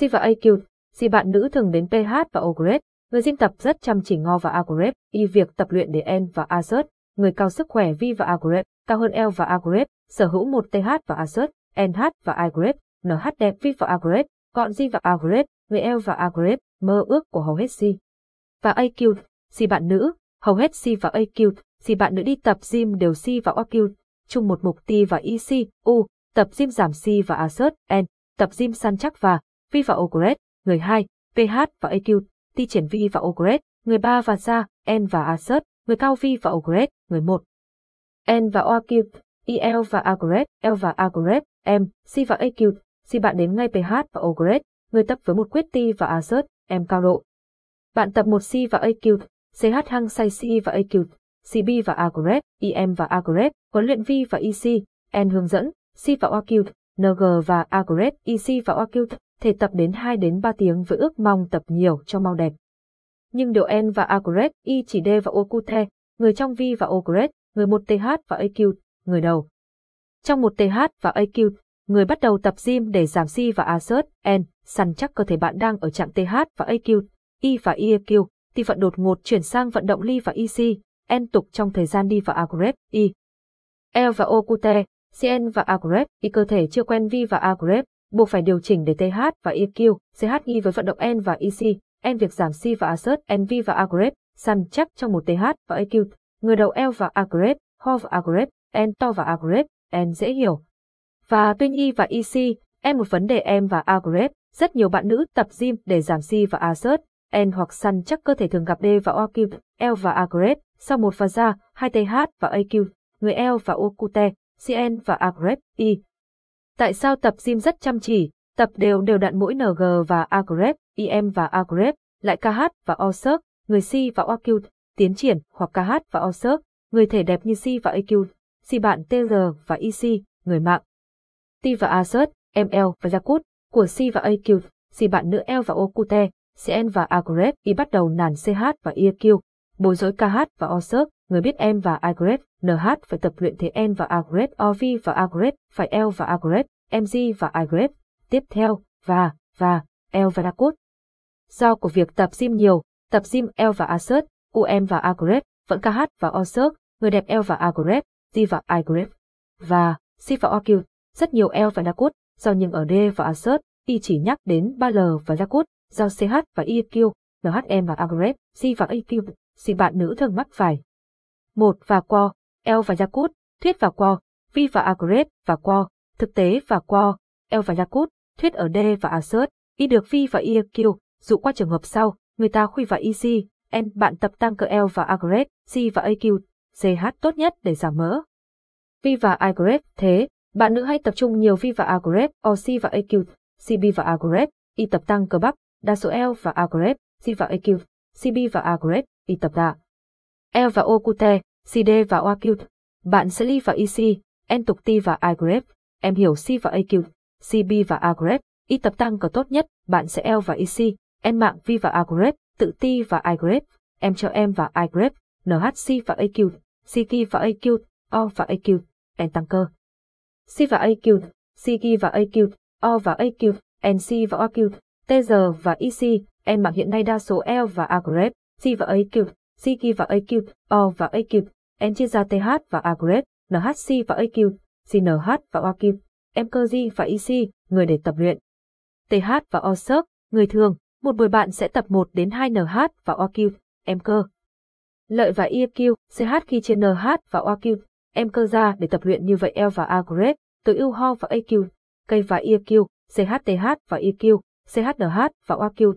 Si và AQ, si bạn nữ thường đến PH và Ogret, người Gym tập rất chăm chỉ ngo và Agret, Y việc tập luyện để En và Azert, người cao sức khỏe Vi và Agret, cao hơn L và Agret, sở hữu một TH và Azert, NH và Agret, NH đẹp Vi và Agret, gọn Di và Agret, người L và Agret, mơ ước của hầu hết Si Và AQ, si bạn nữ, hầu hết Si và AQ, si bạn nữ đi tập gym đều si và AQ, chung một mục tiêu và EC, U, tập gym giảm si và Azert, N, tập gym săn chắc và vi và Ogret, người 2, PH và AQ, Ti triển vi và Ogret, người 3 và ra, N và Asert, người cao vi và Ogret, người 1. N và OQ, EL và Agret, L và Agret, M, C và AQ, C bạn đến ngay PH và Ogret, người tập với một quyết Ti và Asert, M cao độ. Bạn tập một C và AQ, CH hăng say C và AQ, CB và Agret, IM và Agret, huấn luyện vi và EC, N hướng dẫn, C và OQ, NG và Agret, EC và OQ, thể tập đến 2 đến 3 tiếng với ước mong tập nhiều cho mau đẹp. Nhưng điều N và Agret, Y chỉ D và Okute, người trong vi và Ogret, người một TH và AQ, người đầu. Trong một TH và AQ, người bắt đầu tập gym để giảm C và assert, N, săn chắc cơ thể bạn đang ở trạng TH và AQ, Y và EQ, thì vận đột ngột chuyển sang vận động ly và EC, N tục trong thời gian đi và agrep, E. L và Okute, CN và Agret, Y cơ thể chưa quen vi và Agret, buộc phải điều chỉnh để TH và EQ, CH nghi với vận động N và EC, N việc giảm C và assert, NV và agrep, săn chắc trong một TH và EQ, người đầu L và agrep, Ho và agrep, N to và agrep, N dễ hiểu. Và tuyên Y và EC, N một vấn đề em và agrep, rất nhiều bạn nữ tập gym để giảm C và assert, N hoặc săn chắc cơ thể thường gặp D và OQ, L và A sau một và ra, hai TH và AQ, người L và Okute, CN và A I. Tại sao tập gym rất chăm chỉ, tập đều đều đặn mỗi NG và Agrep, IM và Agrep, lại KH và Osirk, người si và OQ, tiến triển hoặc KH và Osirk, người thể đẹp như si và AQ, si bạn TR và EC, người mạng. T và A ML và Yakut, của si và AQ, si bạn nữ L và Okute, CN và Agrep y bắt đầu nàn CH và EQ, bối rối KH và Osirk, người biết em và Agret, NH phải tập luyện thế em và Agret, OV và Agret, phải L và Agret, MG và Agret, tiếp theo, và, và, L và Dakot. Do của việc tập gym nhiều, tập gym L và Assert, UM và Agret, vẫn KH và Osert, người đẹp L và Agret, G và Agret, và, C và OQ, rất nhiều L và Dakot, do nhưng ở D và Assert, y chỉ nhắc đến 3L và Dakot, do CH và EQ, NHM và Agret, C và EQ, xin bạn nữ thường mắc phải. 1. Và Quo, el và Yakut, thuyết và Quo, vi và Agrep và Quo, thực tế và Quo, el và Yakut, thuyết ở D và Assert, Y được vi và EQ, dụ qua trường hợp sau, người ta khuy và EC, N bạn tập tăng cơ L và Agrep, C và AQ, CH tốt nhất để giảm mỡ. vi và Agrep, thế, bạn nữ hãy tập trung nhiều vi và Agrep, OC và AQ, CB và Agrep, Y tập tăng cơ bắp, đa số L và A C và AQ, CB và A Y tập đạ. L và O cute, CD và OQ. Bạn sẽ ly và EC, N tục T và Agrep, em hiểu C và AQ, CB và Agrep, Y tập tăng có tốt nhất, bạn sẽ L và EC, N mạng V và Agrep, tự T và Agrep, em cho em và Agrep, NHC và AQ, CK và AQ, O và AQ, N tăng cơ. C và AQ, CK và AQ, O và AQ, NC và OQ, TR và EC, N mạng hiện nay đa số L và Agrep, C và AQ, CK và AQ, O và AQ, N chia ra TH và Agret, NHC và AQ, CNH và OQ, M cơ G và EC, người để tập luyện. TH và O người thường, một buổi bạn sẽ tập 1 đến 2 NH và OQ, M cơ. Lợi và EQ, CH khi trên NH và OQ, M cơ ra để tập luyện như vậy L và Agret, tối ưu ho và AQ, cây và EQ, CHTH và EQ, CHNH và OQ,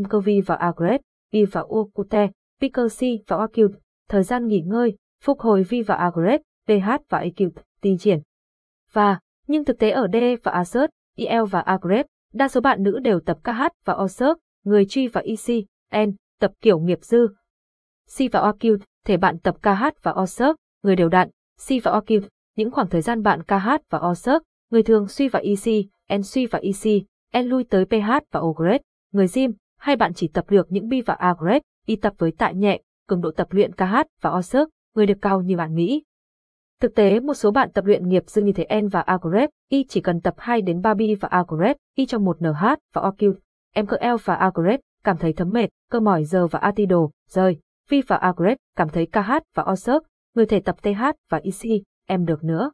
MKV và Agret, I và Okute, PKC và Acute, thời gian nghỉ ngơi, phục hồi vi và Agret, PH và Acute, tiến triển. Và, nhưng thực tế ở D và Assert, IL và Agret, đa số bạn nữ đều tập KH và Osert, người truy và EC, N, tập kiểu nghiệp dư. C và Acute, thể bạn tập KH và Osert, người đều đặn, C và Acute, những khoảng thời gian bạn KH và Osert, người thường suy và EC, N suy và EC, N lui tới PH và Ogret, người gym, hay bạn chỉ tập được những bi và Agret, đi y tập với tạ nhẹ, cường độ tập luyện KH và O sức, người được cao như bạn nghĩ. Thực tế một số bạn tập luyện nghiệp dư như thế N và Agrep, Y chỉ cần tập 2 đến 3 bi và Agrep, Y trong một NH và OQ. em cơ L và Agrep, cảm thấy thấm mệt, cơ mỏi giờ và Atido, rơi. Vi và Agrep, cảm thấy KH và Osert, người thể tập TH và EC, em được nữa.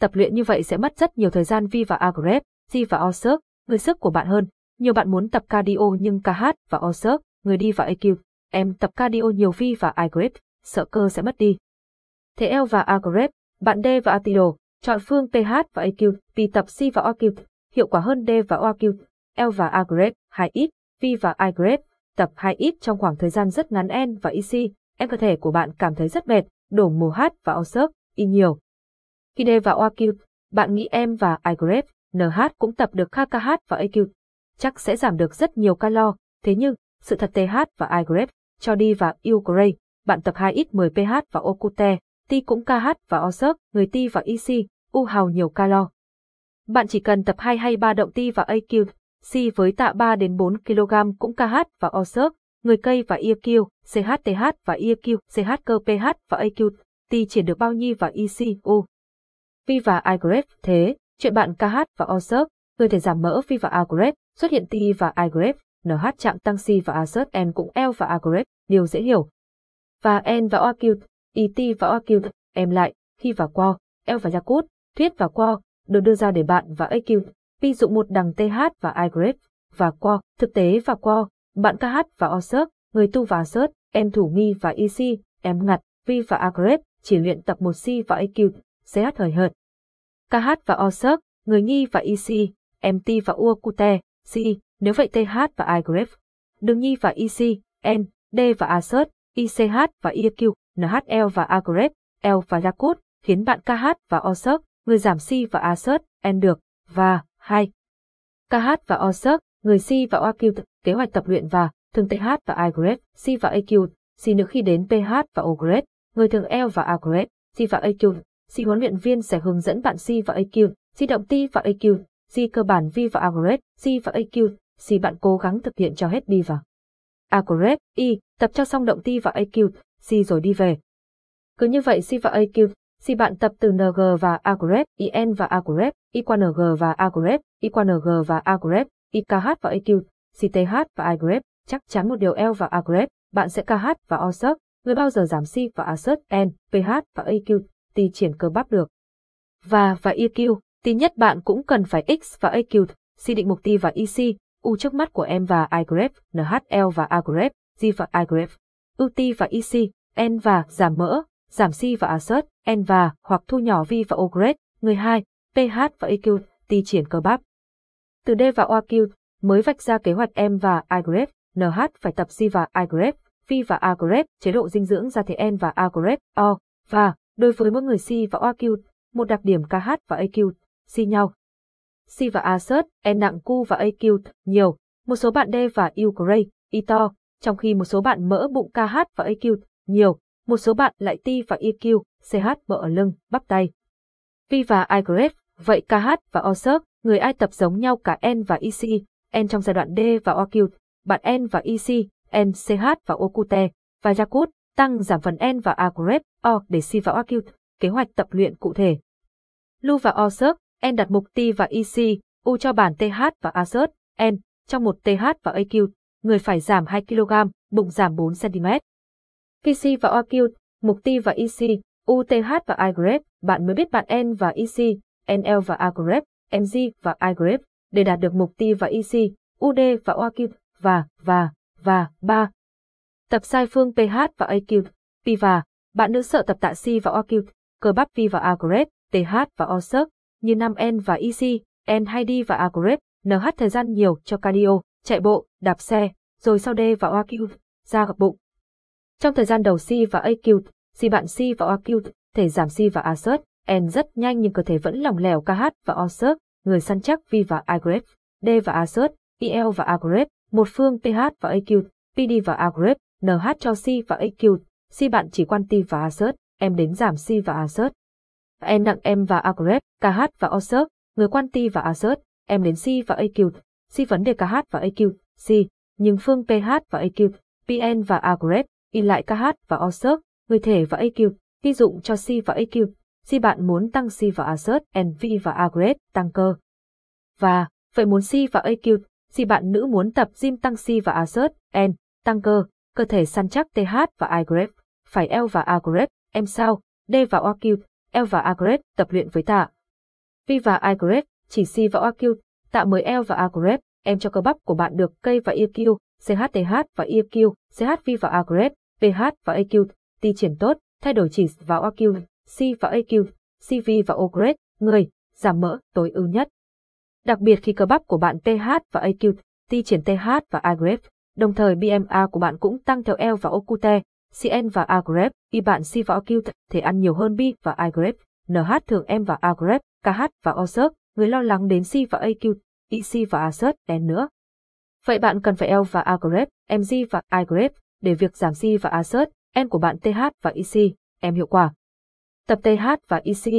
Tập luyện như vậy sẽ mất rất nhiều thời gian Vi và Agrep, G và Osert, người sức của bạn hơn. Nhiều bạn muốn tập cardio nhưng KH và Osert, người đi vào AQ. Em tập cardio nhiều Vi và Agrep, sợ cơ sẽ mất đi. Thế L và Agrep, bạn D và Atido, chọn phương PH và AQ, vì tập C và OQ, hiệu quả hơn D và OQ, L và Agrep, 2 ít, V và Agrep, tập 2 ít trong khoảng thời gian rất ngắn N và EC, em cơ thể của bạn cảm thấy rất mệt, đổ mồ hát và Osert, Y nhiều. Khi D và OQ, bạn nghĩ em và Agrep, NH cũng tập được KKH và AQ, chắc sẽ giảm được rất nhiều calo, thế nhưng, sự thật TH và Igrep, cho đi và Ugrey, bạn tập 2X10PH và Okute, Ti cũng KH và Osert, người Ti và EC, U hào nhiều calo. Bạn chỉ cần tập 2 hay 3 động Ti và AQ, C với tạ 3 đến 4 kg cũng KH và Osert, người cây và EQ, CHTH và EQ, CH cơ PH và AQ, Ti triển được bao nhi và EC, U. Vi và Igrep, thế, chuyện bạn KH và Osert, người thể giảm mỡ Vi và Igrep, xuất hiện Ti và Igrep, NH chạm tăng si và Assert N cũng L và Agrep, điều dễ hiểu. Và N và Oacute, ET và Oacute, em lại, khi và qua L và Yakut, Thuyết và qua được đưa ra để bạn và Acute, ví dụ một đằng TH và Igrep, và qua thực tế và qua bạn KH và Osert, người tu và Assert, em thủ nghi và EC, em ngặt, Vi và Agrep, chỉ luyện tập một C và Acute, CH hời hợt. KH và Osert, người nghi và EC, MT và uakute C, nếu vậy TH và Igrep. Đường nhi và EC, N, D và Assert, ICH và IQ, NHL và Agrep, L và Yakut, khiến bạn KH và Osert, người giảm C và Assert, N được, và, 2. KH và Osert, người C và OQ, kế hoạch tập luyện và, thường TH và Igrep, C và AQ, C nữa khi đến PH và ogrep người thường L và Agrep, C và AQ, C huấn luyện viên sẽ hướng dẫn bạn C và AQ, C động T và AQ, C cơ bản V và Agrep, C và AQ, C bạn cố gắng thực hiện cho hết đi vào. Agrep, Y, tập cho xong động ti và AQ, si rồi đi về. Cứ như vậy si và AQ, si bạn tập từ NG và Agrep, IN và Agrep, I qua NG và Agrep, I qua NG và Agrep, IKH và AQ, CTH và Agrep, chắc chắn một điều L và Agrep, bạn sẽ KH và Osert, người bao giờ giảm si và Assert N, PH và AQ, T triển cơ bắp được. Và và EQ, T nhất bạn cũng cần phải X và AQ, si định mục T và EC, U trước mắt của em và iGrep, NHL và Agrep, G và iGrep, UT và EC, N và giảm mỡ, giảm C và Assert, N và hoặc thu nhỏ V và Ogret, người 2, PH và EQ, T triển cơ bắp. Từ D và OQ, mới vạch ra kế hoạch em và iGrep, NH phải tập G và iGrep, V và Agrep, chế độ dinh dưỡng ra thế N và Agrep, O, và, đối với mỗi người C và OQ, một đặc điểm KH và AQ, C nhau. C và Assert, E nặng Q và AQ, nhiều, một số bạn D và e U gray, Y e to, trong khi một số bạn mỡ bụng KH và AQ, nhiều, một số bạn lại T và EQ, CH mỡ ở lưng, bắp tay. V và iGrep, vậy KH và Assert, người ai tập giống nhau cả N và EC, N trong giai đoạn D và OQ, bạn N và EC, Ch và Okute, và Yakut, tăng giảm phần N và Agrep, O để C và OQ, kế hoạch tập luyện cụ thể. Lu và Osert, N đặt mục T và EC, U cho bản TH và Assert, N, trong một TH và AQ, người phải giảm 2 kg, bụng giảm 4 cm. PC và OQ, mục T và EC, U, TH và Igrep, bạn mới biết bạn N và EC, NL và Agrep, MG và Igrep, để đạt được mục T và EC, UD và OQ, và, và, và, 3. Tập sai phương PH và AQ, P và, bạn nữ sợ tập tạ C và OQ, cơ bắp V và Agrep, TH và OSERC, như 5N và EC, N hay D và Agrep, NH thời gian nhiều cho cardio, chạy bộ, đạp xe, rồi sau D và OAQ, ra gặp bụng. Trong thời gian đầu C và AQ, C bạn C và OAQ, thể giảm C và Assert, N rất nhanh nhưng cơ thể vẫn lỏng lẻo KH và assert, người săn chắc V và Agrep, D và Assert, IL và Agrep, một phương PH và AQ, PD và Agrep, NH cho C và AQ, C bạn chỉ quan T và Assert, em đến giảm C và Assert em nặng em và Agrep, KH và Assert, người quan ti và azert em đến C và AQ, C vấn đề KH và AQ, C, nhưng phương PH và AQ, PN và Agrep, in lại KH và Assert, người thể và AQ, ti dụng cho C và AQ, Si bạn muốn tăng C và azert NV và aggregate, tăng cơ. Và, vậy muốn C và AQ, Si bạn nữ muốn tập gym tăng C và azert N, tăng cơ, cơ thể săn chắc TH và aggregate, phải L và aggregate, em sao, D và OQ, El và Agret tập luyện với tạ. Vi và Agret, chỉ si và OQ, tạ mới El và Agret, em cho cơ bắp của bạn được cây và EQ, CHTH và EQ, CHV và Agret, PH và AQ, ti triển tốt, thay đổi chỉ và OQ, C và AQ, CV và Ogret, người, giảm mỡ, tối ưu nhất. Đặc biệt khi cơ bắp của bạn TH và AQ, ti triển TH và Agret, đồng thời BMA của bạn cũng tăng theo L và OQT, CN và Agrep, y bạn Si và OQ thể ăn nhiều hơn B và Agrep. NH thường M và Agrep, KH và OSERC, người lo lắng đến Si và AQ, EC và ASERT, đen nữa. Vậy bạn cần phải L và Agrep, MG và Agrep để việc giảm Si và ASERT, N của bạn TH và EC, M hiệu quả. Tập TH và EC,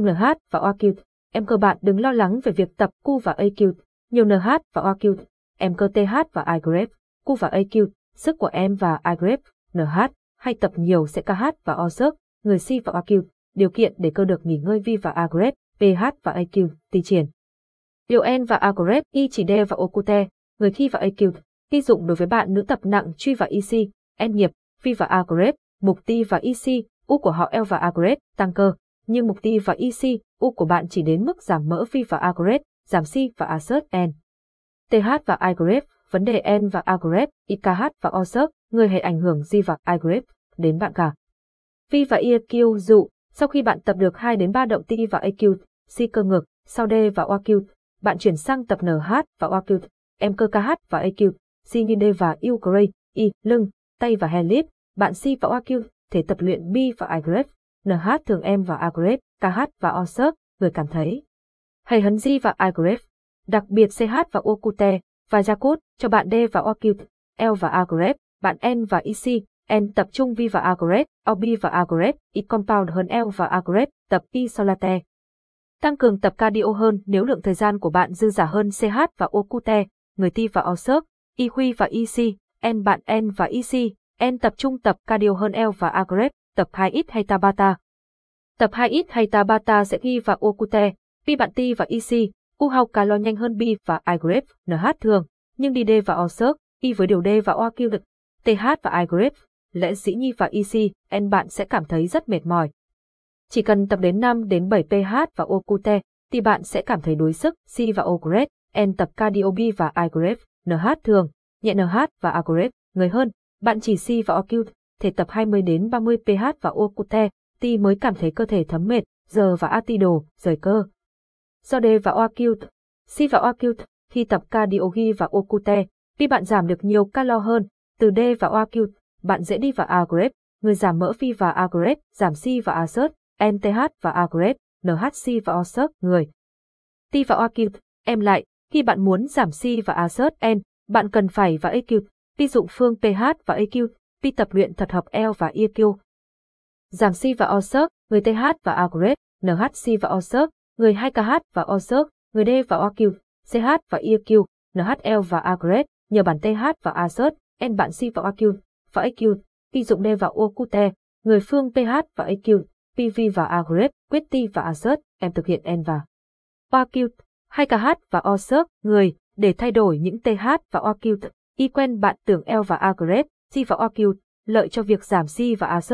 MNH và OQ. Em cơ bạn đừng lo lắng về việc tập Q và AQ, nhiều NH và OQ. Em cơ TH và iGrep, Q và AQ, sức của em và iGrep, NH, hay tập nhiều sẽ KH và OSERC, người C và AQ, điều kiện để cơ được nghỉ ngơi V và agred, PH và AQ, ti triển. Điều N và agred, Y chỉ D và okute, người khi và AQ, khi dụng đối với bạn nữ tập nặng truy và EC, N nghiệp, V và agred, mục ti và EC, U của họ L và agred, tăng cơ, nhưng mục ti và EC, U của bạn chỉ đến mức giảm mỡ V và agred, giảm C và assert N. TH và aggregate, vấn đề N và aggregate, IKH và OSERC, người hãy ảnh hưởng di và aggregate đến bạn cả. Vi và EQ dụ, sau khi bạn tập được 2 đến 3 động T và EQ, C cơ ngực, sau D và OQ, bạn chuyển sang tập NH và OQ, M cơ KH và EQ, C như D và U gray, Y, e, lưng, tay và hand bạn C và OQ, thể tập luyện B và Igrip, NH thường M và Igrip, KH và OSERC, người cảm thấy. Hay hấn G và Igrip, đặc biệt CH và OQT, và Jakut cho bạn D và OQ, L và Igrip, bạn N và EC, N tập trung V và Agret, OB và Agret, E compound hơn L và Agret, tập E solate. Tăng cường tập cardio hơn nếu lượng thời gian của bạn dư giả hơn CH và Okute, người T và OSERC, E Huy và EC, N bạn N và EC, N tập trung tập cardio hơn L và Agret, tập 2X hay Tabata. Tập 2X hay Tabata sẽ ghi vào Okute, P bạn T và EC, U học calo nhanh hơn B và iGrip, NH thường, nhưng đi D và OSERC, Y với điều D và OQ được, TH và iGrip, lẽ dĩ nhi và EC, N bạn sẽ cảm thấy rất mệt mỏi. Chỉ cần tập đến 5 đến 7 pH và okute, thì bạn sẽ cảm thấy đuối sức, C và Ogret, N tập cardio B và iGrip, NH thường, nhẹ NH và aggregate, người hơn, bạn chỉ C và OQ, thể tập 20 đến 30 pH và okute, T mới cảm thấy cơ thể thấm mệt, giờ và atido, rời cơ. Do D và OQ, C và OQ, khi tập cardio và Okute, thì bạn giảm được nhiều calo hơn, từ D và OQ, bạn dễ đi vào Agrep, người giảm mỡ phi và Agrep giảm C và assert, NTH và Agrep, NHC và OSERC, người. T và OQ, em lại, khi bạn muốn giảm C và assert N, bạn cần phải và AQ, pi dụng phương pH và AQ, pi tập luyện thật hợp L và EQ. Giảm C và OSERC, người TH và Agrep, NHC và OSERC, người 2KH và OSERC, người D và OQ, CH và EQ, NHL và Agrep nhờ bản TH và assert, N bạn si vào OQ, và AQ, pi dụng D vào OQT, người phương pH và AQ, PV và aggregate, quyết T và assert, em thực hiện N và OQ, 2KH và OSERC, người, để thay đổi những TH và OQ, y quen bạn tưởng L và aggregate, si vào OQ, lợi cho việc giảm si và assert.